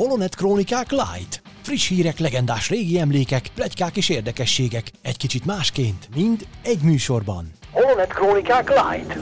Holonet Krónikák Light. Friss hírek, legendás régi emlékek, plegykák és érdekességek. Egy kicsit másként, mind egy műsorban. Holonet Krónikák Light.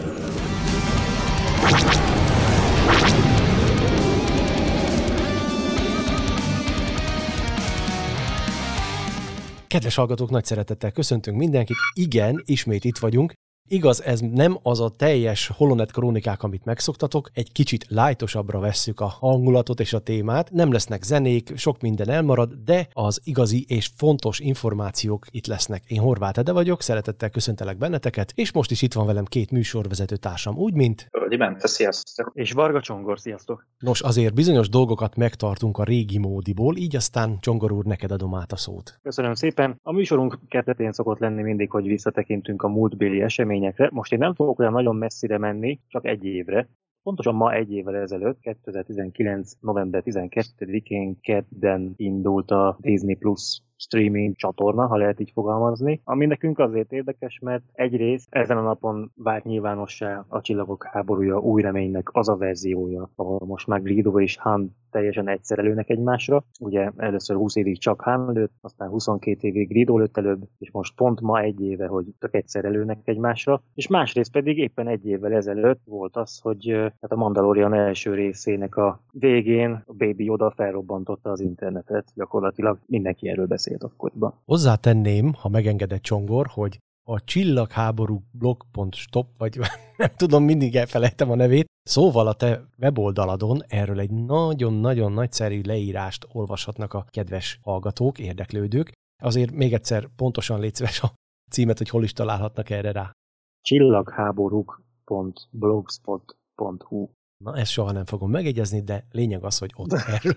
Kedves hallgatók, nagy szeretettel köszöntünk mindenkit. Igen, ismét itt vagyunk, Igaz, ez nem az a teljes Holonet krónikák, amit megszoktatok, egy kicsit lájtosabbra vesszük a hangulatot és a témát, nem lesznek zenék, sok minden elmarad, de az igazi és fontos információk itt lesznek. Én Horváth Ede vagyok, szeretettel köszöntelek benneteket, és most is itt van velem két műsorvezető társam, úgy, mint... Öldi Bente, sziasztok! És Varga Csongor, sziasztok! Nos, azért bizonyos dolgokat megtartunk a régi módiból, így aztán Csongor úr, neked adom át a szót. Köszönöm szépen! A műsorunk keretén szokott lenni mindig, hogy visszatekintünk a múltbéli eseményekre, eseményekre. Most én nem fogok olyan nagyon messzire menni, csak egy évre. Pontosan ma egy évvel ezelőtt, 2019. november 12-én kedden indult a Disney Plus streaming csatorna, ha lehet így fogalmazni, ami nekünk azért érdekes, mert egyrészt ezen a napon vált nyilvánossá a Csillagok háborúja új reménynek az a verziója, ahol most már Greedo és Han teljesen egyszer előnek egymásra. Ugye először 20 évig csak Han lőtt, aztán 22 évig Greedo lőtt előbb, és most pont ma egy éve, hogy tök egyszer előnek egymásra. És másrészt pedig éppen egy évvel ezelőtt volt az, hogy hát a Mandalorian első részének a végén a Baby Yoda felrobbantotta az internetet. Gyakorlatilag mindenki erről beszélt akkoriban. Hozzátenném, ha megengedett Csongor, hogy a csillagháború blog.stop, vagy nem tudom, mindig elfelejtem a nevét. Szóval a te weboldaladon erről egy nagyon-nagyon nagyszerű leírást olvashatnak a kedves hallgatók, érdeklődők. Azért még egyszer pontosan légy szíves a címet, hogy hol is találhatnak erre rá. csillagháborúk.blogspot.hu Na, ezt soha nem fogom megegyezni, de lényeg az, hogy ott erről,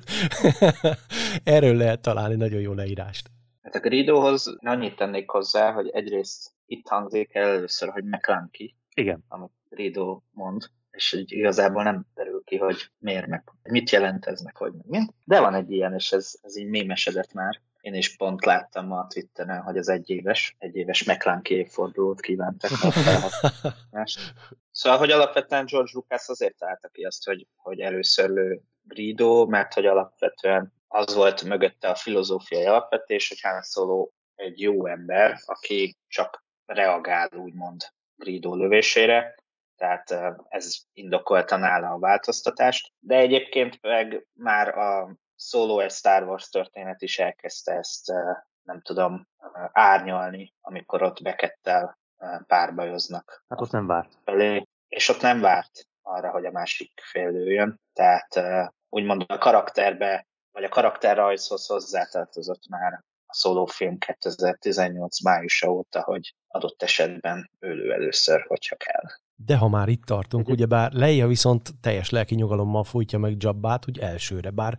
erről lehet találni nagyon jó leírást. Hát a Gridóhoz annyit tennék hozzá, hogy egyrészt itt hangzik el először, hogy McClunky, Igen. amit Ridó mond, és így igazából nem derül ki, hogy miért meg, mit jelent ez, meg hogy mi. De van egy ilyen, és ez, ez így mémesedett már. Én is pont láttam ma a Twitteren, hogy az egyéves, egyéves McClunky évfordulót kívántak. szóval, hogy alapvetően George Lucas azért találta ki azt, hogy, hogy először lő Grido, mert hogy alapvetően az volt mögötte a filozófiai alapvetés, hogy Han Solo egy jó ember, aki csak reagál úgymond Grido lövésére, tehát ez indokolta nála a változtatást, de egyébként meg már a Solo egy Star Wars történet is elkezdte ezt, nem tudom, árnyalni, amikor ott Beckettel párbajoznak. Hát ott nem várt. Felé, és ott nem várt arra, hogy a másik fél jön. Tehát úgymond a karakterbe, vagy a karakterrajzhoz hozzátartozott már a szólófilm 2018 májusa óta, hogy adott esetben őlő először, hogyha kell. De ha már itt tartunk, ugyebár Leia viszont teljes lelki nyugalommal fújtja meg Jabbát, úgy elsőre, bár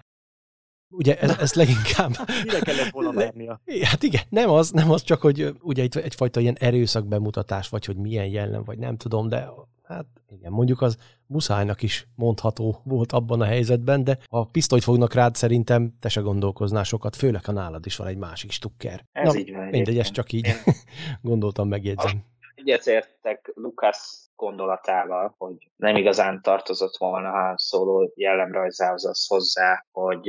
Ugye ez, ez leginkább... Mire kellett volna várnia? Hát igen, nem az, nem az, csak hogy ugye itt egyfajta ilyen erőszak bemutatás, vagy hogy milyen jellem, vagy nem tudom, de hát igen, mondjuk az muszájnak is mondható volt abban a helyzetben, de ha pisztolyt fognak rád, szerintem te se gondolkoznál sokat, főleg ha nálad is van egy másik stukker. Ez Na, így van. Mindegy, ezt csak így gondoltam megjegyzem. Egyetértek Lukasz gondolatával, hogy nem igazán tartozott volna Han Solo jellemrajzához az hozzá, hogy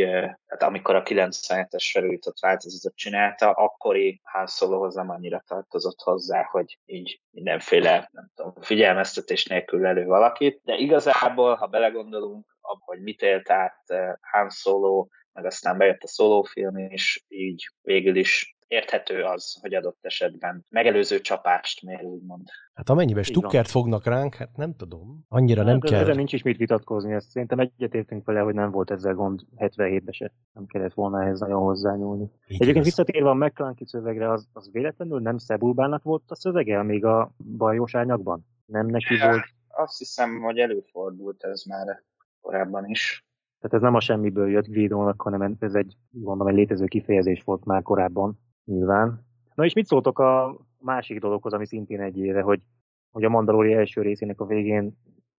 tehát amikor a 97-es felújított változatot csinálta, akkori Han Solohoz nem annyira tartozott hozzá, hogy így mindenféle, nem tudom, figyelmeztetés nélkül elő valakit, de igazából, ha belegondolunk, abba, hogy mit élt át Han Solo, meg aztán bejött a szólófilm, és így végül is érthető az, hogy adott esetben megelőző csapást mér, úgymond. Hát amennyiben stukkert fognak ránk, hát nem tudom. Annyira nem hát, kell. Ezzel nincs is mit vitatkozni, ezt szerintem egyetértünk vele, hogy nem volt ezzel gond 77-ben se. Nem kellett volna ehhez nagyon hozzányúlni. Így Egyébként visszatérve a McClunky szövegre, az, az véletlenül nem Szebulbának volt a szövege, még a bajós árnyakban? Nem neki ja, volt? Azt hiszem, hogy előfordult ez már korábban is. Tehát ez nem a semmiből jött Gridónak, hanem ez egy, mondom, egy létező kifejezés volt már korábban nyilván. Na és mit szóltok a másik dologhoz, ami szintén egy éve, hogy, hogy a Mandalori első részének a végén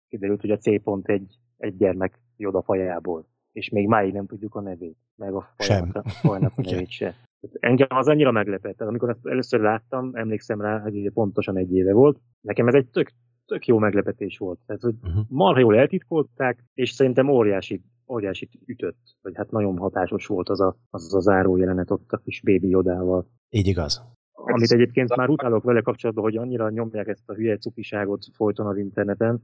kiderült, hogy a C pont egy, egy gyermek Joda fajából, és még máig nem tudjuk a nevét, meg a fajnak, a, fajnak a nevét se. Engem az annyira meglepett. Amikor ezt először láttam, emlékszem rá, hogy ugye pontosan egy éve volt. Nekem ez egy tök, tök jó meglepetés volt. Tehát, hogy uh-huh. marha jól eltitkolták, és szerintem óriási óriási ütött, vagy hát nagyon hatásos volt az a, az a záró jelenet ott a kis Baby Jodával. Így igaz. Amit egyébként már utálok vele kapcsolatban, hogy annyira nyomják ezt a hülye cukiságot folyton az interneten,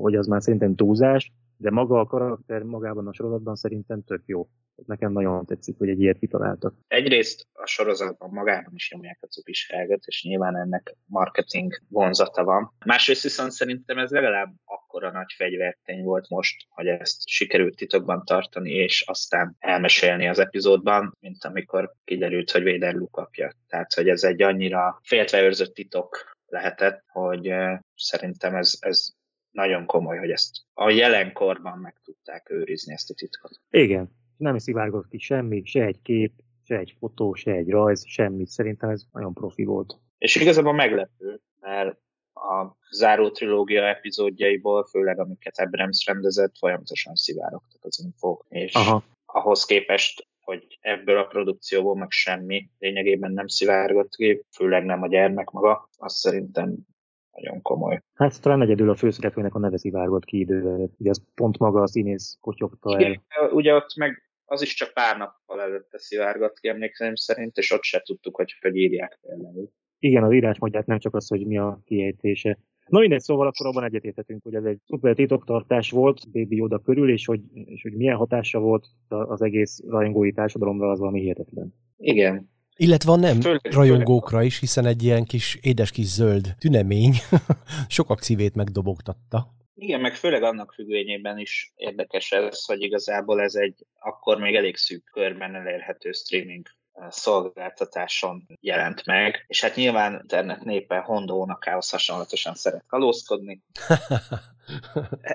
hogy az már szerintem túlzás, de maga a karakter magában a sorozatban szerintem tök jó. Nekem nagyon tetszik, hogy egy ilyet kitaláltak. Egyrészt a sorozatban magában is nyomják a cukiságot, és nyilván ennek marketing vonzata van. Másrészt viszont szerintem ez legalább akkora nagy fegyvertény volt most, hogy ezt sikerült titokban tartani, és aztán elmesélni az epizódban, mint amikor kiderült, hogy Vader Luke apja. Tehát, hogy ez egy annyira féltve őrzött titok lehetett, hogy szerintem ez, ez nagyon komoly, hogy ezt a jelenkorban meg tudták őrizni ezt a titkot. Igen, nem szivárgott ki semmi, se egy kép, se egy fotó, se egy rajz, semmit. Szerintem ez nagyon profi volt. És igazából meglepő, mert a záró trilógia epizódjaiból, főleg amiket Abrams rendezett, folyamatosan szivárogtak az infók. És Aha. ahhoz képest, hogy ebből a produkcióból meg semmi lényegében nem szivárgott ki, főleg nem a gyermek maga, azt szerintem nagyon komoly. Hát talán egyedül a főszereplőnek a neve szivárgott ki idővel. Ugye az pont maga a színész kotyogta el. Igen, ugye ott meg az is csak pár nappal előtte szivárgott ki emlékszem szerint, és ott se tudtuk, hogy hogy írják például. Igen, az írásmódját nem csak az, hogy mi a kiejtése. Na mindegy, szóval akkor abban egyetértetünk, hogy ez egy szuper titoktartás volt Baby Yoda körül, és hogy, és hogy milyen hatása volt az egész rajongói társadalomra, az valami hihetetlen. Igen, illetve nem főleg, rajongókra is, hiszen egy ilyen kis édes kis zöld tünemény sokak szívét megdobogtatta. Igen, meg főleg annak függvényében is érdekes ez, hogy igazából ez egy akkor még elég szűk körben elérhető streaming szolgáltatáson jelent meg, és hát nyilván internet népe Hondo unokához hasonlatosan szeret kalózkodni.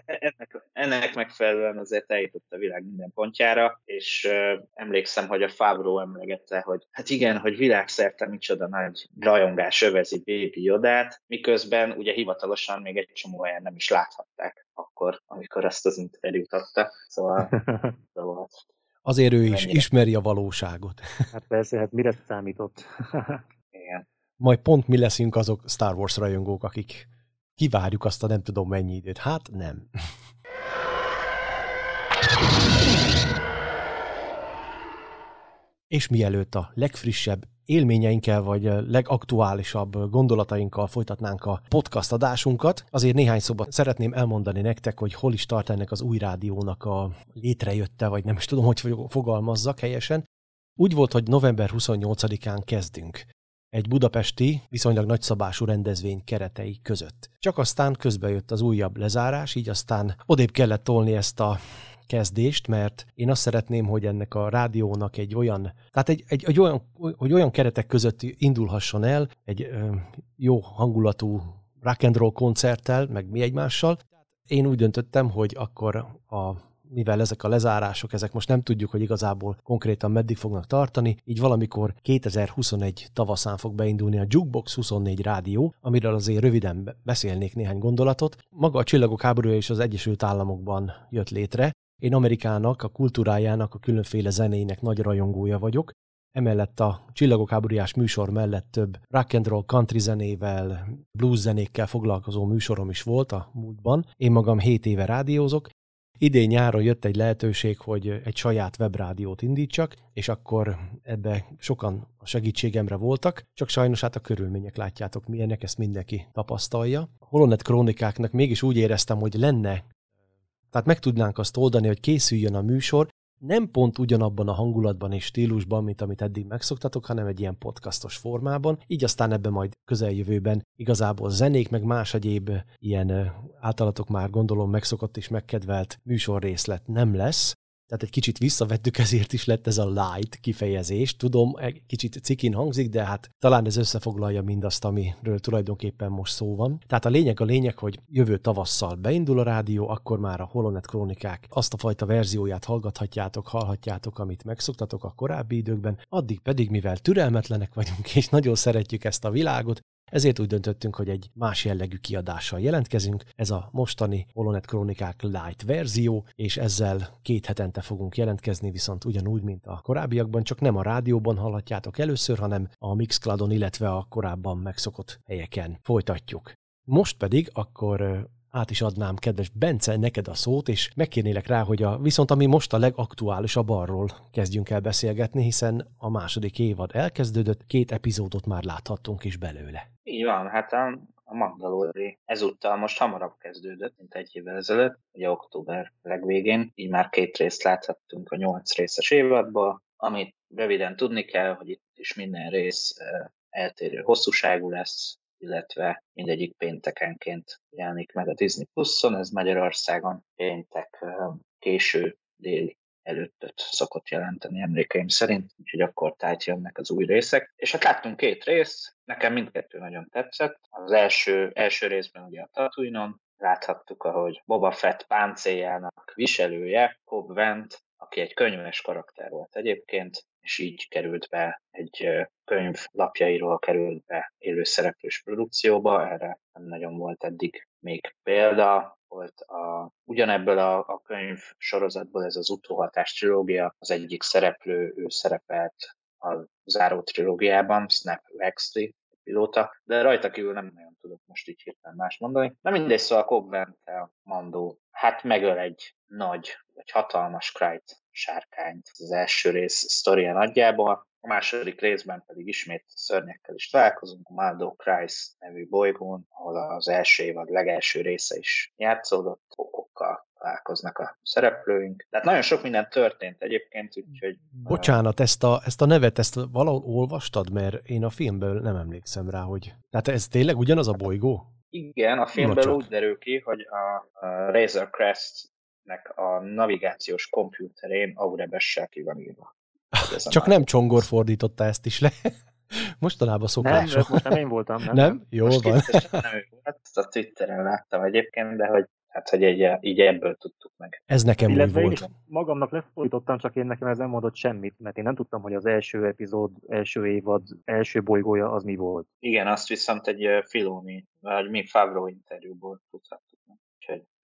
Ennek, ennek megfelelően azért eljutott a világ minden pontjára, és uh, emlékszem, hogy a Fábró emlegette, hogy hát igen, hogy világszerte micsoda nagy rajongás övezi Baby Jodát, miközben ugye hivatalosan még egy csomó helyen nem is láthatták akkor, amikor ezt az interjút adta. Szóval volt. Azért ő is Mennyire. ismeri a valóságot. Hát persze, hát mire számított? Igen. Majd pont mi leszünk azok Star Wars rajongók, akik kivárjuk azt a nem tudom mennyi időt. Hát nem. És mielőtt a legfrissebb élményeinkkel vagy legaktuálisabb gondolatainkkal folytatnánk a podcast adásunkat. Azért néhány szóban szeretném elmondani nektek, hogy hol is tart ennek az új rádiónak a létrejötte, vagy nem is tudom, hogy fogalmazzak helyesen. Úgy volt, hogy november 28-án kezdünk egy budapesti, viszonylag nagyszabású rendezvény keretei között. Csak aztán közbe jött az újabb lezárás, így aztán odébb kellett tolni ezt a kezdést, mert én azt szeretném, hogy ennek a rádiónak egy olyan, tehát egy, egy, egy olyan, hogy olyan keretek között indulhasson el, egy ö, jó hangulatú rock and roll koncerttel, meg mi egymással. Én úgy döntöttem, hogy akkor a mivel ezek a lezárások, ezek most nem tudjuk, hogy igazából konkrétan meddig fognak tartani, így valamikor 2021 tavaszán fog beindulni a Jukebox 24 rádió, amiről azért röviden beszélnék néhány gondolatot. Maga a Csillagok háborúja is az Egyesült Államokban jött létre, én Amerikának, a kultúrájának, a különféle zenének nagy rajongója vagyok. Emellett a Csillagok háborújás műsor mellett több rock and roll country zenével, blues zenékkel foglalkozó műsorom is volt a múltban. Én magam 7 éve rádiózok, Idén nyáron jött egy lehetőség, hogy egy saját webrádiót indítsak, és akkor ebbe sokan a segítségemre voltak, csak sajnos hát a körülmények látjátok milyenek, ezt mindenki tapasztalja. A Holonet krónikáknak mégis úgy éreztem, hogy lenne tehát meg tudnánk azt oldani, hogy készüljön a műsor, nem pont ugyanabban a hangulatban és stílusban, mint amit eddig megszoktatok, hanem egy ilyen podcastos formában, így aztán ebben majd közeljövőben igazából zenék, meg más egyéb ilyen általatok már gondolom megszokott és megkedvelt műsorrészlet nem lesz, tehát egy kicsit visszavettük, ezért is lett ez a light kifejezés. Tudom, egy kicsit cikin hangzik, de hát talán ez összefoglalja mindazt, amiről tulajdonképpen most szó van. Tehát a lényeg a lényeg, hogy jövő tavasszal beindul a rádió, akkor már a Holonet Krónikák azt a fajta verzióját hallgathatjátok, hallhatjátok, amit megszoktatok a korábbi időkben, addig pedig, mivel türelmetlenek vagyunk, és nagyon szeretjük ezt a világot, ezért úgy döntöttünk, hogy egy más jellegű kiadással jelentkezünk. Ez a mostani Holonet Krónikák Light verzió, és ezzel két hetente fogunk jelentkezni, viszont ugyanúgy, mint a korábbiakban, csak nem a rádióban hallhatjátok először, hanem a Mixcloudon, illetve a korábban megszokott helyeken folytatjuk. Most pedig akkor át is adnám, kedves Bence, neked a szót, és megkérnélek rá, hogy a, viszont ami most a legaktuálisabb arról kezdjünk el beszélgetni, hiszen a második évad elkezdődött, két epizódot már láthattunk is belőle. Így van, hát a, a Mandalori ezúttal most hamarabb kezdődött, mint egy évvel ezelőtt, ugye október legvégén, így már két részt láthattunk a nyolc részes évadból, amit röviden tudni kell, hogy itt is minden rész eltérő hosszúságú lesz, illetve mindegyik péntekenként jelenik meg a Disney Plus-on, ez Magyarországon péntek késő déli előttöt szokott jelenteni emlékeim szerint, úgyhogy akkor tájt jönnek az új részek. És hát láttunk két részt, nekem mindkettő nagyon tetszett. Az első, első részben ugye a Tatooine-on láthattuk, ahogy Boba Fett páncéljának viselője, Cobb Vent, aki egy könyves karakter volt egyébként, és így került be egy könyv lapjairól került be élőszereplős produkcióba, erre nem nagyon volt eddig még példa, volt a, ugyanebből a, a könyv sorozatból ez az utóhatás trilógia, az egyik szereplő, ő szerepelt a záró trilógiában, Snap Wexley, pilóta, de rajta kívül nem nagyon tudok most így hirtelen más mondani. Na mindegy, szóval Cobb Mandó, hát megöl egy nagy, vagy hatalmas Krajt sárkányt az első rész sztoria nagyjából, a második részben pedig ismét szörnyekkel is találkozunk, a Maldo Christ nevű bolygón, ahol az első évad legelső része is játszódott, okokkal találkoznak a szereplőink. Tehát nagyon sok minden történt egyébként, úgyhogy... Bocsánat, ezt a, ezt a nevet, ezt valahol olvastad, mert én a filmből nem emlékszem rá, hogy... Tehát ez tényleg ugyanaz a bolygó? Igen, a filmből úgy derül ki, hogy a, a Razor Crest nek a navigációs kompjúterén Aurebessel ki van írva. Csak nem Csongor fordította ezt is le. Mostanában szokás. Nem, most nem én voltam. Nem, nem? Jó most van. Nem volt, ezt a Twitteren láttam egyébként, de hogy Hát, hogy egy, így ebből tudtuk meg. Ez nekem Illetve új volt. Én magamnak lefordítottam, csak én nekem ez nem mondott semmit, mert én nem tudtam, hogy az első epizód, első évad, első bolygója az mi volt. Igen, azt viszont egy Filoni, vagy mi Favro interjúból tudhattuk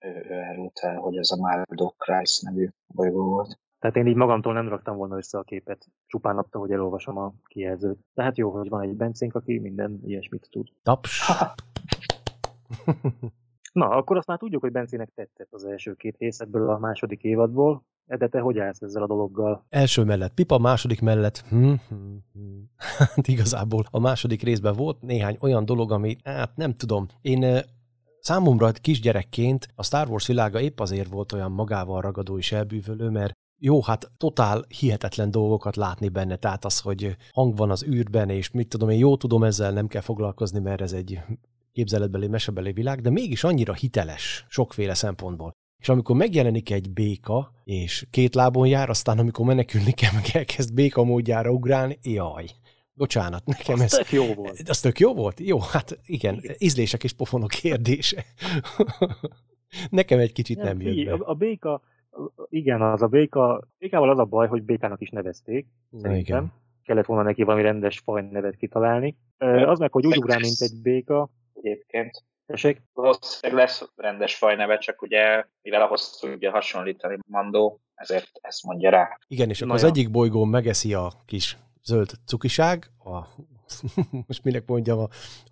meg. Úgyhogy ő, ő árult el, hogy ez a Mardo Christ nevű bolygó volt. Tehát én így magamtól nem raktam volna össze a képet, csupán adta, hogy elolvasom a kijelzőt. Tehát jó, hogy van egy bencénk, aki minden ilyesmit tud. Taps! Na, akkor azt már tudjuk, hogy Bencének tetszett az első két rész ebből a második évadból. De te hogy állsz ezzel a dologgal? Első mellett pipa, második mellett hm, hm, hm. Hát igazából a második részben volt néhány olyan dolog, ami, hát nem tudom, én Számomra kisgyerekként a Star Wars világa épp azért volt olyan magával ragadó és elbűvölő, mert jó, hát totál hihetetlen dolgokat látni benne, tehát az, hogy hang van az űrben, és mit tudom, én jó tudom, ezzel nem kell foglalkozni, mert ez egy képzeletbeli, mesebeli világ, de mégis annyira hiteles sokféle szempontból. És amikor megjelenik egy béka, és két lábon jár, aztán amikor menekülni kell, meg elkezd béka módjára ugrálni, jaj. Bocsánat, nekem az ez... tök jó volt. Az tök jó volt? Jó, hát igen, ízlések és pofonok kérdése. nekem egy kicsit nem, nem jött be. A, a béka, igen, az a béka, békával az a baj, hogy békának is nevezték, szerintem. Igen. Kellett volna neki valami rendes faj nevet kitalálni. Az meg, hogy úgy ugrál, mint egy béka, egyébként. Tessék? Valószínűleg lesz rendes fajneve, csak ugye, mivel ahhoz tudja hasonlítani Mandó, ezért ezt mondja rá. Igen, és akkor az egyik bolygón megeszi a kis zöld cukiság, a, most minek mondjam, a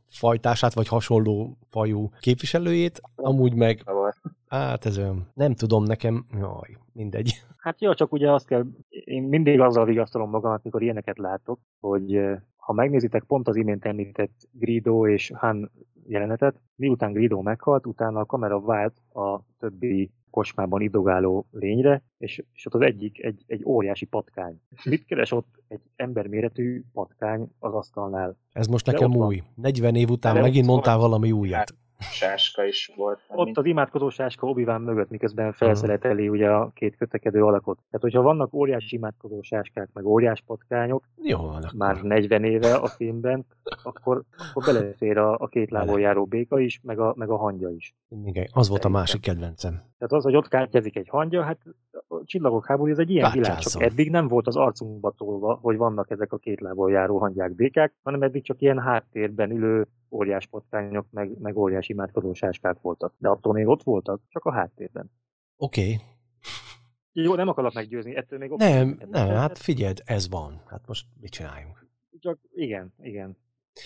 fajtását, vagy hasonló fajú képviselőjét, amúgy meg, hát ez olyan, nem tudom, nekem, jaj, mindegy. Hát jó, csak ugye azt kell, én mindig azzal vigasztalom magamat, amikor ilyeneket látok, hogy ha megnézitek pont az imént említett Grido és Han jelenetet. Miután Grido meghalt, utána a kamera vált a többi kocsmában idogáló lényre, és, és ott az egyik egy, egy óriási patkány. Mit keres ott egy emberméretű patkány az asztalnál? Ez most nekem új. 40 év után De megint mondtál valami újat sáska is volt. Ott mint... az imádkozó sáska obi mögött, miközben felszeleteli uh-huh. ugye a két kötekedő alakot. Tehát, hogyha vannak óriási imádkozó sáskák, meg óriás patkányok, Jó, van, már akkor. 40 éve a filmben, akkor, akkor belefér a, a két lábon járó béka is, meg a, meg a hangya is. Igen, az volt a másik kedvencem. Tehát az, hogy ott kártyazik egy hangya, hát a csillagok háború, ez egy ilyen világ, csak eddig nem volt az arcunkba tolva, hogy vannak ezek a két lábon járó hangyák, békák, hanem eddig csak ilyen háttérben ülő óriás patkányok, meg, meg óriás imádkozó sáskák voltak. De attól még ott voltak, csak a háttérben. Oké. Okay. Jó, nem akarok meggyőzni, ettől még... Nem, nem, hát figyeld, ez van. Hát most mit csináljunk? Csak igen, igen.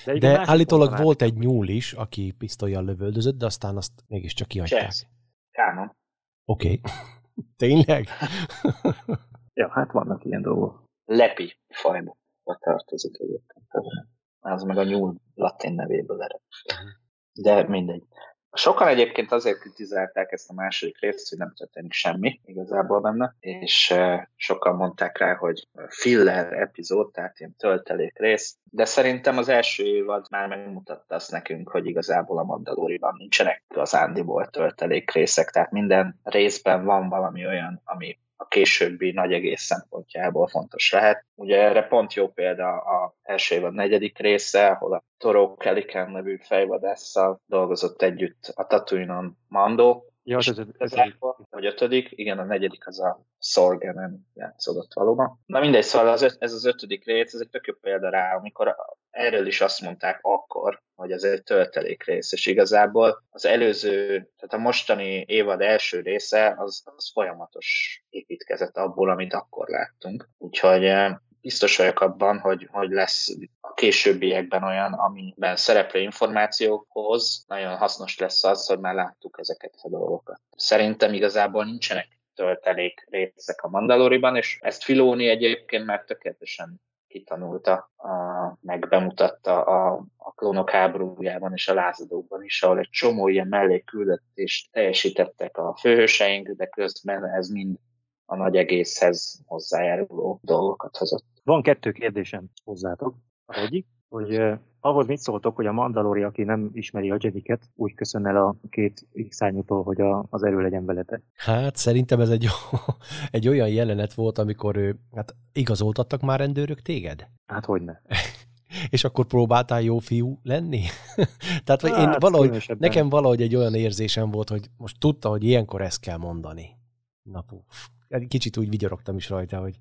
De, de állítólag volt egy nyúl is, aki pisztolyjal lövöldözött, de aztán azt mégiscsak kihagyták. Jazz. Kánon. Oké. Okay. Tényleg? ja, hát vannak ilyen dolgok. Lepi fajba tartozik egyébként. Az meg a nyúl latin nevéből ered. De mindegy. Sokan egyébként azért kritizálták ezt a második részt, hogy nem történik semmi igazából benne, és sokan mondták rá, hogy filler epizód, tehát ilyen töltelék rész, de szerintem az első évad már megmutatta azt nekünk, hogy igazából a Mandaloriban nincsenek az Andiból töltelék részek, tehát minden részben van valami olyan, ami a későbbi nagy egész szempontjából fontos lehet. Ugye erre pont jó példa a első évad negyedik része, ahol a Toro Keliken nevű fejvadásszal dolgozott együtt a Tatooine-on Mando, Ja, ez, ez, ez, ez vagy ötödik, igen, a negyedik az a Sorgenen játszódott valóban. Na mindegy, szóval az öt, ez az ötödik rész, ez egy tök jó példa rá, amikor erről is azt mondták akkor, hogy ez egy töltelék rész, és igazából az előző, tehát a mostani évad első része az, az folyamatos építkezett abból, amit akkor láttunk. Úgyhogy eh, biztos vagyok abban, hogy, hogy lesz a későbbiekben olyan, amiben szereplő információkhoz nagyon hasznos lesz az, hogy már láttuk ezeket a dolgokat. Szerintem igazából nincsenek töltelék részek a Mandaloriban, és ezt Filóni egyébként már tökéletesen kitanulta, meg bemutatta a, a klónok háborújában és a lázadókban is, ahol egy csomó ilyen mellékküldetést teljesítettek a főhőseink, de közben ez mind a nagy egészhez hozzájáruló dolgokat hozott. Van kettő kérdésem hozzátok. Az egyik, hogy eh, ahhoz mit szóltok, hogy a Mandalori, aki nem ismeri a Jediket, úgy köszön el a két x hogy a, az erő legyen veletek? Hát szerintem ez egy, egy olyan jelenet volt, amikor ő, hát igazoltattak már rendőrök téged? Hát hogy ne. és akkor próbáltál jó fiú lenni? Tehát hát, én valahogy, nekem valahogy egy olyan érzésem volt, hogy most tudta, hogy ilyenkor ezt kell mondani. Na puf. Kicsit úgy vigyorogtam is rajta, hogy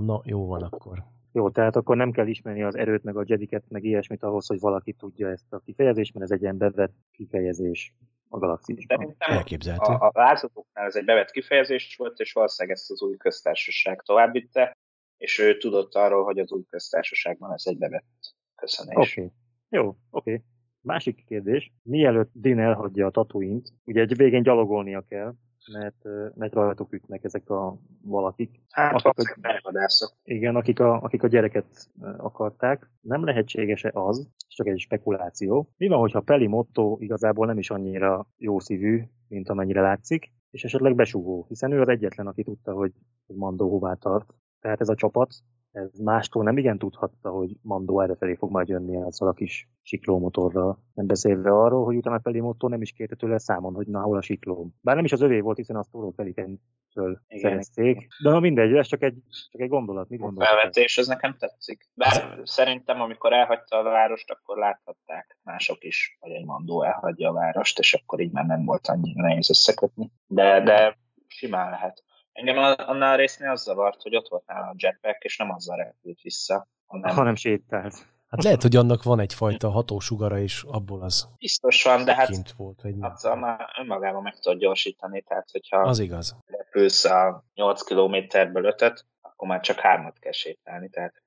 na, jó van akkor. Jó, tehát akkor nem kell ismerni az erőt, meg a jediket, meg ilyesmit ahhoz, hogy valaki tudja ezt a kifejezést, mert ez egy ilyen bevett kifejezés a galaxisban. Szerintem Elképzelhető. A, a lázadóknál ez egy bevett kifejezés volt, és valószínűleg ezt az új köztársaság továbbvitte, és ő tudott arról, hogy az új köztársaságban ez egy bevett köszönés. Oké, okay. jó, oké. Okay. Másik kérdés, mielőtt Din elhagyja a tatuint, ugye egy végén gyalogolnia kell, mert, mert rajtuk ütnek ezek a valakik. Hát, akik a, Igen, akik a, akik a gyereket akarták. Nem lehetséges-e az, csak egy spekuláció, mi van, hogyha Peli Motto igazából nem is annyira jó szívű, mint amennyire látszik, és esetleg besugó, hiszen ő az egyetlen, aki tudta, hogy Mandó hová tart. Tehát ez a csapat ez mástól nem igen tudhatta, hogy Mandó errefelé fog majd jönni azzal a kis siklómotorral. Nem beszélve arról, hogy utána Peli Motto nem is kérte tőle számon, hogy na hol a siklóm. Bár nem is az övé volt, hiszen azt Tóró Pelikentől szerezték. De ha mindegy, ez csak egy, csak egy gondolat. Mit gondolsz? Felvetés, ez nekem tetszik. Bár szerintem, amikor elhagyta a várost, akkor láthatták mások is, hogy egy Mandó elhagyja a várost, és akkor így már nem volt annyira nehéz összekötni. De, de simán lehet. Engem annál résznél az zavart, hogy ott volt nála a jetpack, és nem azzal repült vissza, hanem, hanem sétált. Hát lehet, hogy annak van egyfajta hatósugara, és abból az Biztos van, de hát volt, vagy nem. azzal már önmagában meg tudod gyorsítani, tehát hogyha az igaz. repülsz a 8 kilométerből 5 akkor már csak hármat kell sétálni, tehát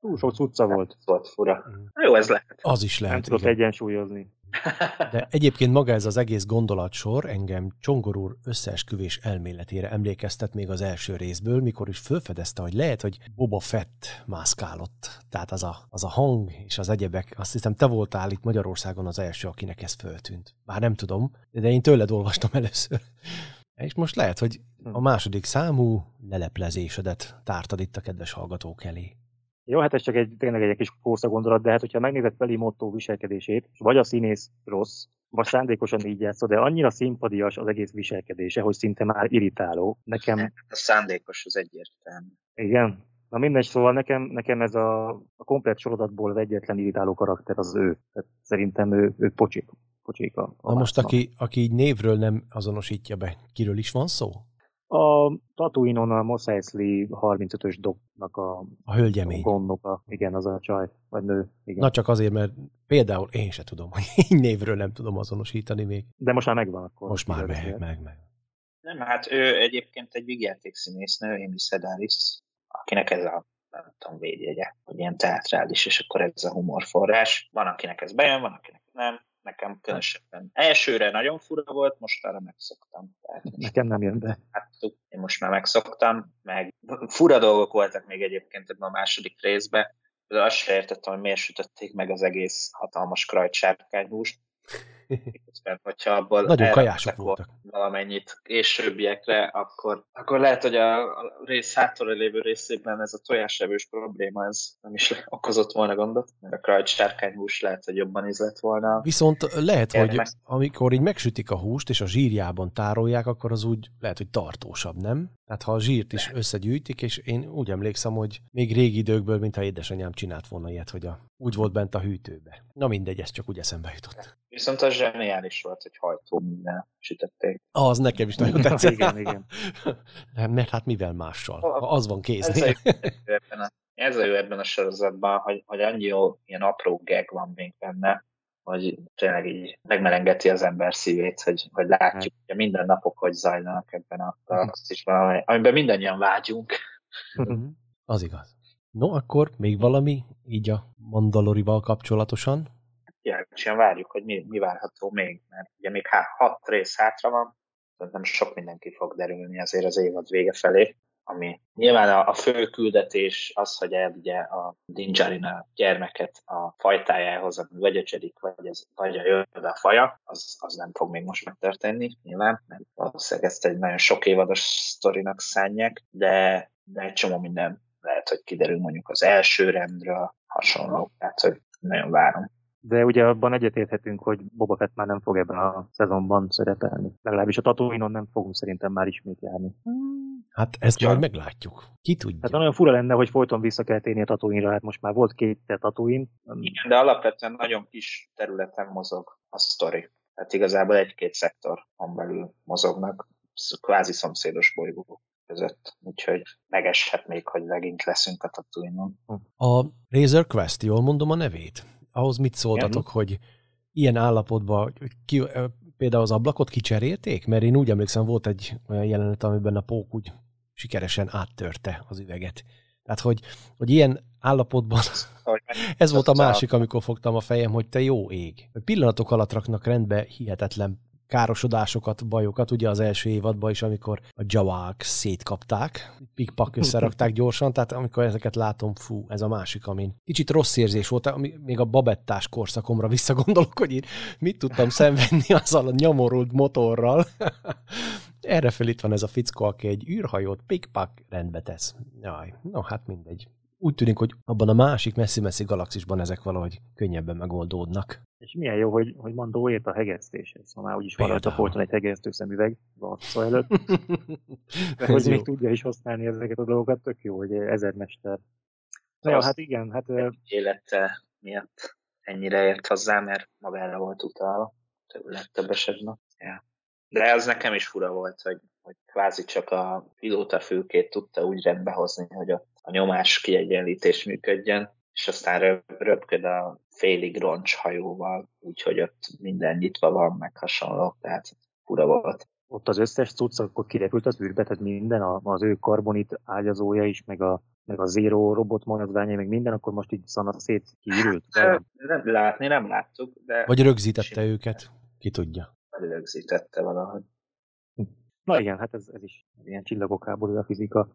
Túl sok cucca volt. Volt fura. Mm. Jó, ez lehet. Az is lehet. Nem tudott egyensúlyozni. De egyébként maga ez az egész gondolatsor engem Csongor úr összeesküvés elméletére emlékeztet még az első részből, mikor is felfedezte, hogy lehet, hogy Boba Fett mászkálott. Tehát az a, az a hang és az egyebek, azt hiszem te voltál itt Magyarországon az első, akinek ez föltűnt. Bár nem tudom, de én tőled olvastam először. És most lehet, hogy a második számú leleplezésedet tártad itt a kedves hallgatók elé. Jó, hát ez csak egy, tényleg egy kis kósza gondolat, de hát hogyha megnézed Peli Motto viselkedését, vagy a színész rossz, vagy szándékosan így játszol, de annyira szimpadias az egész viselkedése, hogy szinte már irritáló. Nekem... A szándékos az egyértelmű. Igen. Na mindegy, szóval nekem, nekem ez a, a komplet sorozatból egyetlen irritáló karakter az ő. Tehát szerintem ő, ő pocsik. pocsik a, a Na most, aki, aki így névről nem azonosítja be, kiről is van szó? A Tatooine-on a Mos Eisley 35-ös doknak a, a hölgyemény. Gondnoka. Igen, az a csaj, vagy nő. Igen. Na csak azért, mert például én se tudom, hogy így névről nem tudom azonosítani még. De most már megvan akkor. Most már meg, meg, meg. Nem, hát ő egyébként egy vígjáték színésznő, Amy Sedaris, akinek ez a nem tudom, védjegye, hogy ilyen teatrális, és akkor ez a humorforrás. Van, akinek ez bejön, van, akinek nem. Nekem különösebben elsőre nagyon fura volt, most arra megszoktam. Tehát Nekem nem jön be. Hát, én most már megszoktam, meg fura dolgok voltak még egyébként ebben a második részben. De azt sem értettem, hogy miért sütötték meg az egész hatalmas krajtsárkányhúst Közben, hogyha abból Nagyon kajások voltak. valamennyit későbbiekre, akkor, akkor lehet, hogy a, rész hátra lévő részében ez a tojásevős probléma, ez nem is okozott volna gondot, mert a krajcs sárkányhús lehet, hogy jobban ízlett volna. Viszont lehet, hogy meg... amikor így megsütik a húst, és a zsírjában tárolják, akkor az úgy lehet, hogy tartósabb, nem? Tehát ha a zsírt is összegyűjtik, és én úgy emlékszem, hogy még régi időkből, mintha édesanyám csinált volna ilyet, hogy a, úgy volt bent a hűtőbe. Na mindegy, ez csak úgy eszembe jutott. Viszont az zseniális volt, hogy hajtó minden sütötték. Az nekem is nagyon tetszett. igen, igen. Nem, mert hát mivel mással? Ha az van kész. Ez a, ez a jó ebben a sorozatban, hogy, hogy annyi jó ilyen apró gag van még benne, hogy tényleg így megmelengeti az ember szívét, hogy, hogy látjuk, hogy minden napok hogy zajlanak ebben a galaxisban, amiben mindannyian vágyunk. Mhm. Az igaz. No, akkor még valami így a Mandalorival kapcsolatosan? Kíváncsian várjuk, hogy mi, mi várható még, mert ugye még há, hat rész hátra van, nem sok mindenki fog derülni azért az évad vége felé ami nyilván a, a fő küldetés az, hogy elvigye a Dinjarin gyermeket a fajtájához, ami vagy a Jedik, vagy, ez, vagy a Yoda faja, az, az nem fog még most megtörténni, nyilván, mert valószínűleg ezt egy nagyon sok évados sztorinak szánják, de, de egy csomó minden lehet, hogy kiderül mondjuk az első rendről hasonló, tehát hogy nagyon várom. De ugye abban egyetérthetünk, hogy Boba Fett már nem fog ebben a szezonban szerepelni. Legalábbis a tatooine nem fogunk szerintem már ismét járni. Hát ezt Csak. majd meglátjuk. Ki tudja. Hát nagyon fura lenne, hogy folyton vissza kell térni a tatooine hát most már volt két Tatooine. Igen, de alapvetően nagyon kis területen mozog a sztori. Tehát igazából egy-két szektor belül mozognak, kvázi szomszédos bolygók között, úgyhogy megeshet még, hogy megint leszünk a tatooine A Razor Quest, jól mondom a nevét? Ahhoz mit szóltatok, Igen. hogy ilyen állapotban ki, például az ablakot kicserélték? Mert én úgy emlékszem, volt egy olyan jelenet, amiben a pók úgy sikeresen áttörte az üveget. Tehát, hogy, hogy ilyen állapotban, ez volt a másik, amikor fogtam a fejem, hogy te jó ég. Pillanatok alatt raknak rendbe hihetetlen károsodásokat, bajokat, ugye az első évadban is, amikor a javák szétkapták, pikpak összerakták gyorsan, tehát amikor ezeket látom, fú, ez a másik, amin kicsit rossz érzés volt, ami, még a babettás korszakomra visszagondolok, hogy én mit tudtam szenvedni azzal a nyomorult motorral. Erre fel itt van ez a fickó, aki egy űrhajót pikpak rendbe tesz. Jaj, no hát mindegy úgy tűnik, hogy abban a másik messzi-messzi galaxisban ezek valahogy könnyebben megoldódnak. És milyen jó, hogy, hogy Mandó ért a hegesztéshez. Szóval már úgyis van rajta folyton egy hegesztő szemüveg a előtt. De hogy még tudja is használni ezeket a dolgokat, tök jó, hogy ezermester. Na jó, hát igen, hát... Élete miatt ennyire ért hozzá, mert magára volt utalva. Több esetben. Ja. De az nekem is fura volt, hogy, hogy kvázi csak a pilóta fülkét tudta úgy rendbe hozni, hogy a, a nyomás kiegyenlítés működjön, és aztán röpköd a félig roncs hajóval, úgyhogy ott minden nyitva van, meg hasonló, tehát fura volt. Ott az összes cucc akkor kirepült az űrbe, tehát minden, az ő karbonit ágyazója is, meg a, meg a Zero robot maradványa, meg minden, akkor most így szanat szét kiürült. Hát, nem látni, nem láttuk, de... Vagy rögzítette simán. őket, ki tudja. Vagy rögzítette valahogy. Na igen, hát ez, ez is ilyen csillagok háborúja fizika.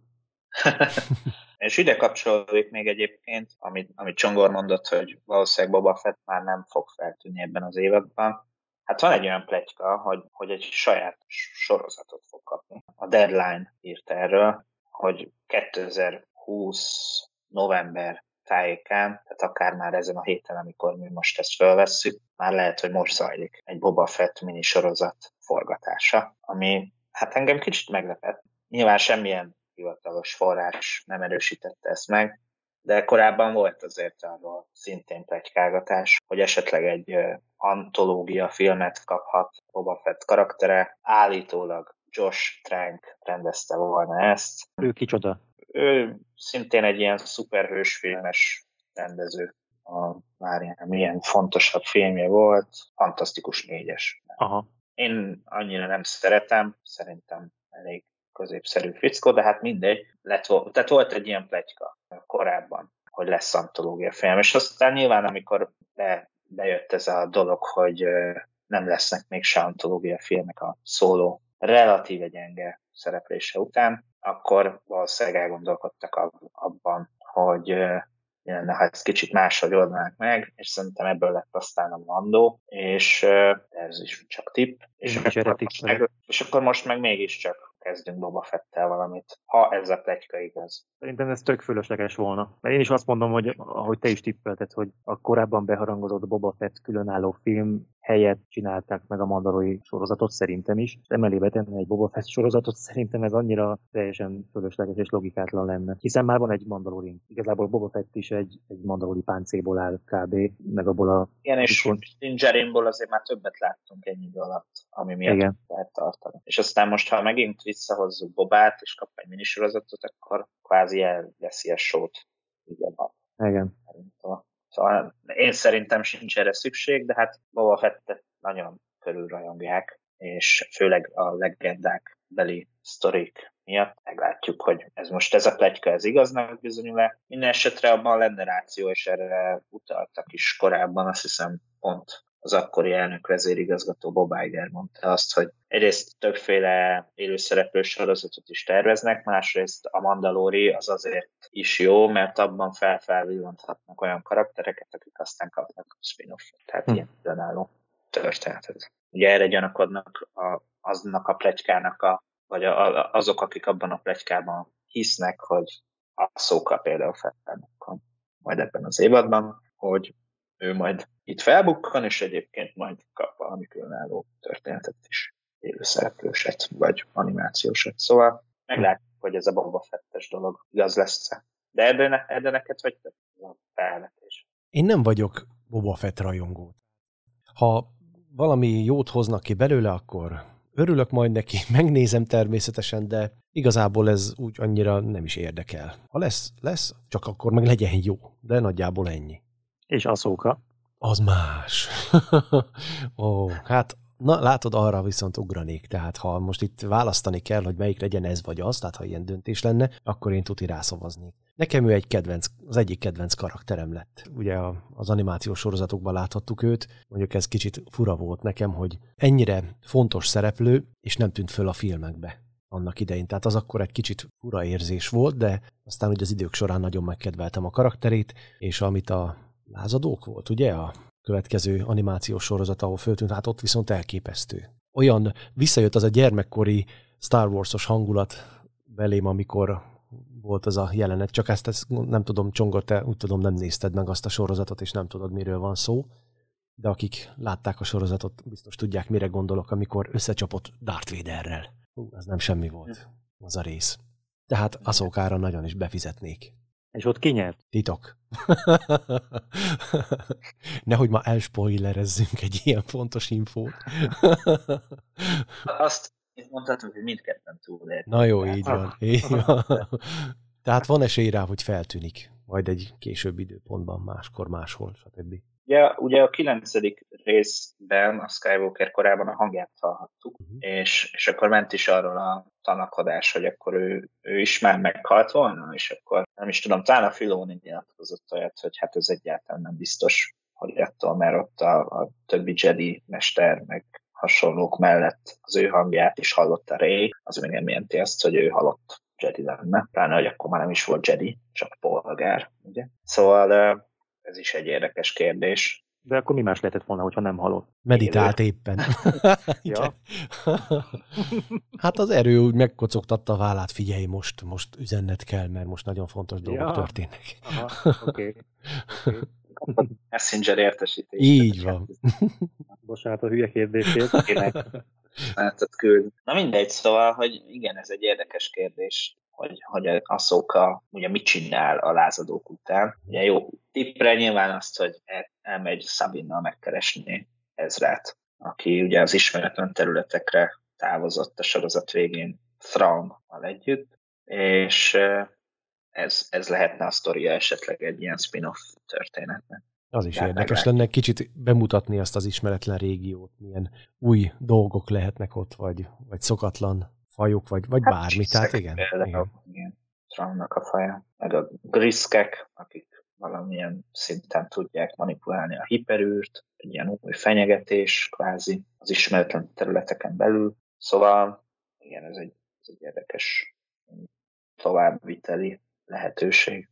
És ide kapcsolódik még egyébként, amit, amit Csongor mondott, hogy valószínűleg Boba Fett már nem fog feltűnni ebben az évadban. Hát van egy olyan pletyka, hogy, hogy egy saját sorozatot fog kapni. A Deadline írt erről, hogy 2020 november tájékán, tehát akár már ezen a héten, amikor mi most ezt felvesszük, már lehet, hogy most zajlik egy Boba Fett mini sorozat forgatása, ami hát engem kicsit meglepett. Nyilván semmilyen hivatalos forrás nem erősítette ezt meg, de korábban volt azért arról szintén plegykálgatás, hogy esetleg egy antológia filmet kaphat Boba Fett karaktere. Állítólag Josh Trank rendezte volna ezt. Ő kicsoda? Ő szintén egy ilyen szuperhős filmes rendező. A, már ilyen, milyen fontosabb filmje volt, Fantasztikus négyes. Aha. Én annyira nem szeretem, szerintem elég középszerű fickó, de hát mindegy. Lett, tehát volt egy ilyen pletyka. korábban, hogy lesz antológia film. És aztán nyilván, amikor be, bejött ez a dolog, hogy nem lesznek még se antológia filmek a szóló relatíve gyenge szereplése után, akkor valószínűleg elgondolkodtak abban, hogy lenne, ha ezt kicsit máshogy oldanák meg, és szerintem ebből lett aztán a mandó, és ez is csak tipp. És, és, akkor most meg, és akkor most meg mégiscsak kezdünk Boba Fettel valamit, ha ez a plegyka igaz. Szerintem ez tök fölösleges volna. Mert én is azt mondom, hogy ahogy te is tippelted, hogy a korábban beharangozott Boba Fett különálló film helyett csinálták meg a mandalói sorozatot szerintem is. És emelébe tenni egy Boba Fett sorozatot szerintem ez annyira teljesen fölösleges és logikátlan lenne. Hiszen már van egy mandalóri. Igazából Boba Fett is egy, egy mandalóri páncéból áll kb. meg abból a... Igen, és Dingerimból azért már többet láttunk ennyi idő alatt, ami miatt Igen. lehet tartani. És aztán most, ha megint visszahozzuk Bobát, és kap egy minisorozatot, akkor kvázi elveszi a sót. Igen. Igen. Szóval én szerintem sincs erre szükség, de hát Boba Fettet nagyon körülrajongják, és főleg a legendák beli sztorik miatt meglátjuk, hogy ez most ez a plegyka, ez igaznak bizonyul-e. Minden esetre abban lenne ráció, és erre utaltak is korábban, azt hiszem pont az akkori elnök vezérigazgató Bob Iger mondta azt, hogy egyrészt többféle élőszereplő sorozatot is terveznek, másrészt a Mandalori az azért is jó, mert abban felfelvillanthatnak olyan karaktereket, akik aztán kapnak spin-off tehát hm. ilyen önálló történetet. Ugye erre gyanakodnak a, aznak a pletykának, a, vagy a, a, azok, akik abban a pletykában hisznek, hogy a szóka például felfelnek majd ebben az évadban, hogy ő majd itt felbukkan, és egyébként majd kap valami különálló történetet is, élőszereplőset, vagy animációsat. Szóval meglátjuk, hogy ez a Boba Fettes dolog igaz lesz-e. De ebben, ebben neked vagy a felvetés? Én nem vagyok Boba Fett rajongó. Ha valami jót hoznak ki belőle, akkor örülök majd neki, megnézem természetesen, de igazából ez úgy annyira nem is érdekel. Ha lesz, lesz, csak akkor meg legyen jó, de nagyjából ennyi. És Aszóka? Az más. Ó, hát Na, látod, arra viszont ugranék. Tehát ha most itt választani kell, hogy melyik legyen ez vagy az, tehát ha ilyen döntés lenne, akkor én tuti rászavaznék. Nekem ő egy kedvenc, az egyik kedvenc karakterem lett. Ugye az animációs sorozatokban láthattuk őt, mondjuk ez kicsit fura volt nekem, hogy ennyire fontos szereplő, és nem tűnt föl a filmekbe annak idején. Tehát az akkor egy kicsit fura érzés volt, de aztán ugye az idők során nagyon megkedveltem a karakterét, és amit a lázadók volt, ugye? A következő animációs sorozat, ahol föltűnt, hát ott viszont elképesztő. Olyan visszajött az a gyermekkori Star Wars-os hangulat belém, amikor volt az a jelenet, csak ezt, ezt nem tudom, Csongor, te úgy tudom, nem nézted meg azt a sorozatot, és nem tudod, miről van szó, de akik látták a sorozatot, biztos tudják, mire gondolok, amikor összecsapott Darth Vaderrel. Hú, az nem semmi volt, az a rész. Tehát Aszókára nagyon is befizetnék. És ott kinyert? Titok. Nehogy ma elspoilerezzünk egy ilyen fontos infót. Azt mondhatom, hogy mindketten túlért. Na jó, így van. Így van. Tehát van esély rá, hogy feltűnik, majd egy később időpontban, máskor, máshol, stb. Ugye, ugye a kilencedik részben a Skywalker korában a hangját hallhattuk, uh-huh. és, és akkor ment is arról a tanakodás, hogy akkor ő, ő is már meghalt volna, és akkor nem is tudom, talán a Filoni nyilatkozott olyat, hogy hát ez egyáltalán nem biztos, hogy attól, mert ott a, a többi Jedi mester, meg hasonlók mellett az ő hangját is hallotta Ray, az még nem jelenti azt, hogy ő halott Jedi lenne, pláne, hogy akkor már nem is volt Jedi, csak polgár, ugye? Szóval ez is egy érdekes kérdés. De akkor mi más lehetett volna, hogyha nem halott? Meditált éppen. ja. hát az erő úgy megkocogtatta a vállát, figyelj, most, most üzennet kell, mert most nagyon fontos dolgok ja. történnek. Aha, okay. okay. Messenger értesítés. Így van. Bocsánat a hülye kérdését. Lehetett küldni. Na mindegy, szóval, hogy igen, ez egy érdekes kérdés hogy, hogy a szóka ugye mit csinál a lázadók után. Ugye jó tippre nyilván azt, hogy el, elmegy Sabinnal megkeresni Ezrát, aki ugye az ismeretlen területekre távozott a sorozat végén Thrawn-mal együtt, és ez, ez lehetne a sztoria esetleg egy ilyen spin-off történetnek. Az is érdekes lenne kicsit bemutatni azt az ismeretlen régiót, milyen új dolgok lehetnek ott, vagy, vagy szokatlan fajok, vagy, vagy hát bármi. Tehát igen, igen. igen. Armstrongnak a faja, meg a Griskek, akik valamilyen szinten tudják manipulálni a hiperűrt, egy ilyen új fenyegetés kvázi az ismeretlen területeken belül. Szóval igen, ez egy, ez egy érdekes továbbviteli lehetőség.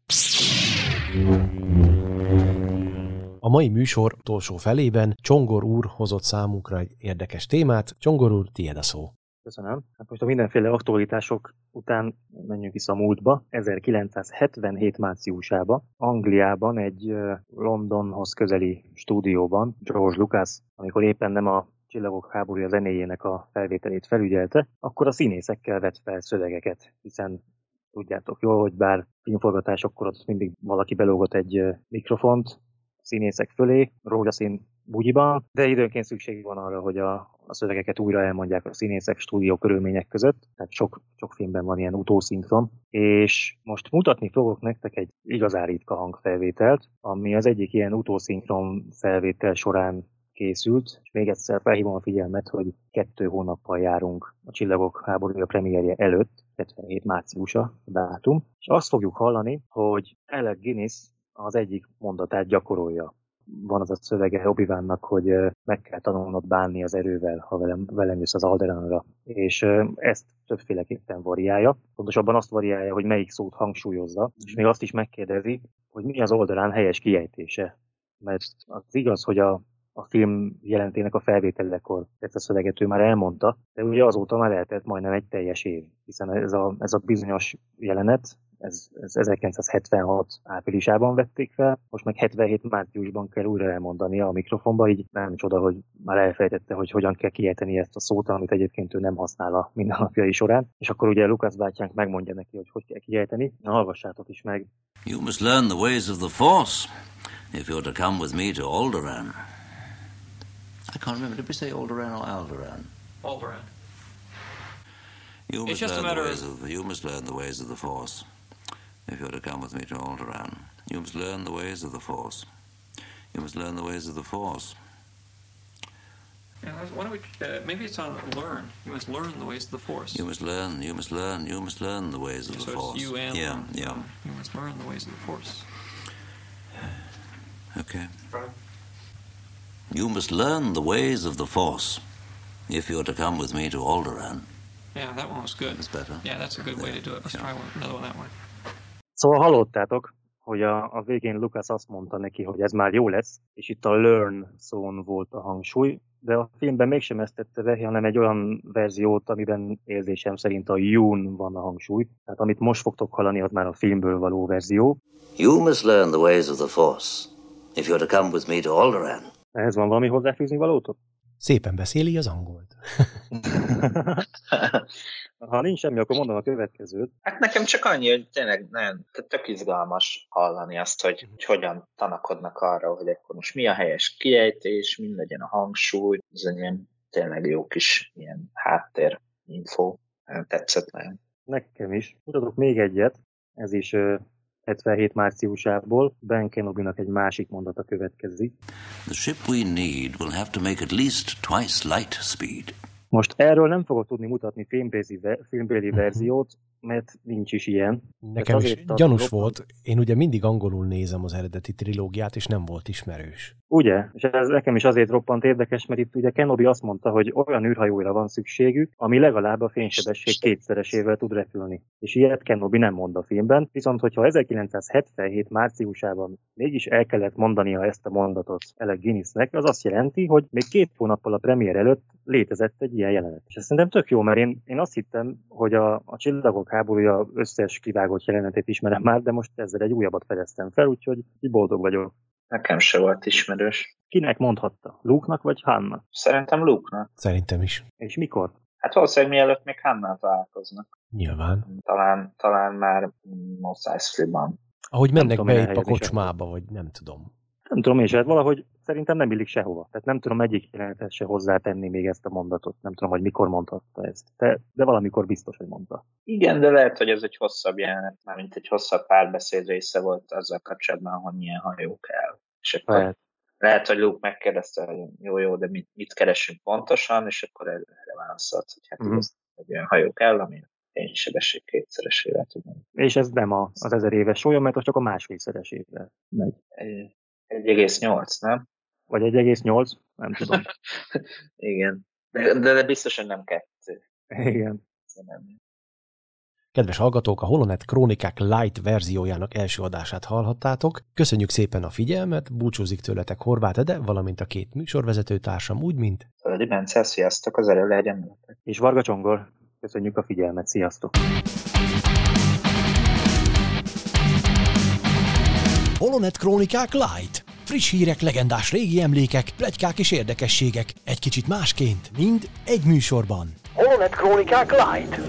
A mai műsor utolsó felében Csongor úr hozott számunkra egy érdekes témát. Csongor úr, tiéd a szó. Köszönöm. Hát most a mindenféle aktualitások után menjünk vissza a múltba. 1977 márciusában Angliában egy Londonhoz közeli stúdióban George Lucas, amikor éppen nem a Csillagok háborúja zenéjének a felvételét felügyelte, akkor a színészekkel vett fel szövegeket, hiszen tudjátok jól, hogy bár filmforgatásokkor ott mindig valaki belógott egy mikrofont színészek fölé, rózsaszín bugyiban, de időnként szükség van arra, hogy a, a szövegeket újra elmondják a színészek stúdió körülmények között, tehát sok, sok filmben van ilyen utószinkron, és most mutatni fogok nektek egy igazán ritka hangfelvételt, ami az egyik ilyen utószinkron felvétel során készült, és még egyszer felhívom a figyelmet, hogy kettő hónappal járunk a Csillagok háborúja premierje előtt, 77 márciusa a dátum, és azt fogjuk hallani, hogy Alec Guinness az egyik mondatát gyakorolja. Van az a szövege obi hogy meg kell tanulnod bánni az erővel, ha velem, velem jössz az Alderanra. És ezt többféleképpen variálja. Pontosabban azt variálja, hogy melyik szót hangsúlyozza, és még azt is megkérdezi, hogy mi az Alderan helyes kiejtése. Mert az igaz, hogy a a film jelentének a felvételekor ezt a szöveget ő már elmondta, de ugye azóta már eltelt majdnem egy teljes év, hiszen ez a, ez a bizonyos jelenet, ez, ez 1976 áprilisában vették fel, most meg 77 márciusban kell újra elmondania a mikrofonba, így nem csoda, hogy már elfejtette, hogy hogyan kell kiejteni ezt a szót, amit egyébként ő nem használ a mindennapjai során. És akkor ugye Lukasz bátyánk megmondja neki, hogy hogy kell kiejteni. Na, hallgassátok is meg. You must learn the ways of the Force if you're to come with me to Alderaan. I can't remember. Did we say Alderaan or Alderaan? Alderaan. You must, learn the ways of, you must learn the ways of the Force. If you're to come with me to Alderaan, you must learn the ways of the Force. You must learn the ways of the Force. Yeah, why don't we? Uh, maybe it's on learn. You must learn the ways of the Force. You must learn. You must learn. You must learn the ways of yeah, the so Force. you and yeah, learn. yeah. You must learn the ways of the Force. Okay. Right. You must learn the ways of the Force if you're to come with me to Alderaan. Yeah, that one was good. That's better. Yeah, that's a good way to do it. Let's yeah. try one, another one that way. Szóval hallottátok, hogy a, a végén Lucas azt mondta neki, hogy ez már jó lesz, és itt a learn szón volt a hangsúly, de a filmben mégsem ezt tette be, hanem egy olyan verziót, amiben érzésem szerint a June van a hangsúly. Tehát amit most fogtok hallani, az már a filmből való verzió. You must learn the ways of the Force, if you're to come with me to Alderaan. Ehhez van valami hozzáfűzni valótok? Szépen beszéli az angolt. ha nincs semmi, akkor mondom a következőt. Hát nekem csak annyi, hogy tényleg nem, tök izgalmas hallani azt, hogy, hogy hogyan tanakodnak arra, hogy akkor most mi a helyes kiejtés, mi legyen a hangsúly, ez egy ilyen tényleg jó kis ilyen háttér info. Tetszett nagyon. Nekem is. Mutatok még egyet, ez is 77 márciusából Ben Kenobi-nak egy másik mondata következik. The ship we need will have to make at least twice light speed. Most erről nem fogok tudni mutatni filmbéli mhm. verziót, mert nincs is ilyen. Nekem is gyanús volt, én ugye mindig angolul nézem az eredeti trilógiát, és nem volt ismerős. Ugye? És ez nekem is azért roppant érdekes, mert itt ugye Kenobi azt mondta, hogy olyan űrhajóra van szükségük, ami legalább a fénysebesség kétszeresével tud repülni. És ilyet Kenobi nem mond a filmben, viszont hogyha 1977 márciusában mégis el kellett mondania ezt a mondatot Alec Guinnessnek, az azt jelenti, hogy még két hónappal a premier előtt létezett egy ilyen jelenet. És ezt szerintem tök jó, mert én, én azt hittem, hogy a, a csillagok háborúja összes kivágott jelenetét ismerem már, de most ezzel egy újabbat fedeztem fel, úgyhogy boldog vagyok. Nekem se volt ismerős. Kinek mondhatta? Luke-nak vagy Hanna? Szerintem Luke-nak. Szerintem is. És mikor? Hát valószínűleg mielőtt még Hannah találkoznak. Nyilván. Talán, talán már Mos Eisley-ban. Ahogy mennek be itt a kocsmába, vagy nem tudom. Nem tudom én se, hát valahogy szerintem nem illik sehova. Tehát nem tudom egyik jelenethez se hozzátenni még ezt a mondatot. Nem tudom, hogy mikor mondhatta ezt. De, de valamikor biztos, hogy mondta. Igen, de lehet, hogy ez egy hosszabb jelenet, már mint egy hosszabb párbeszéd része volt azzal kapcsolatban, hogy milyen hajó kell. És akkor lehet. lehet, hogy Luke megkérdezte, hogy jó, jó, de mit, mit keresünk pontosan, és akkor erre válaszolt, hogy hát mm-hmm. ez egy olyan hajó kell, ami fénysebesség kétszeresével tudom. És ez nem a, az ezer éves sója, mert az csak a másfélszeresével megy. 1,8, nem? Vagy 1,8, nem tudom. Igen. De, de, de biztosan nem kettő. Igen. Nem. Kedves hallgatók, a Holonet Krónikák Light verziójának első adását hallhattátok. Köszönjük szépen a figyelmet, búcsúzik tőletek Horváth Ede, valamint a két műsorvezető társam, úgy, mint Földi Bence, sziasztok, az erő legyen. És Varga Csongor, köszönjük a figyelmet, sziasztok! Holonet Krónikák Light. Friss hírek, legendás régi emlékek, plegykák és érdekességek. Egy kicsit másként, mind egy műsorban. Holonet Krónikák Light.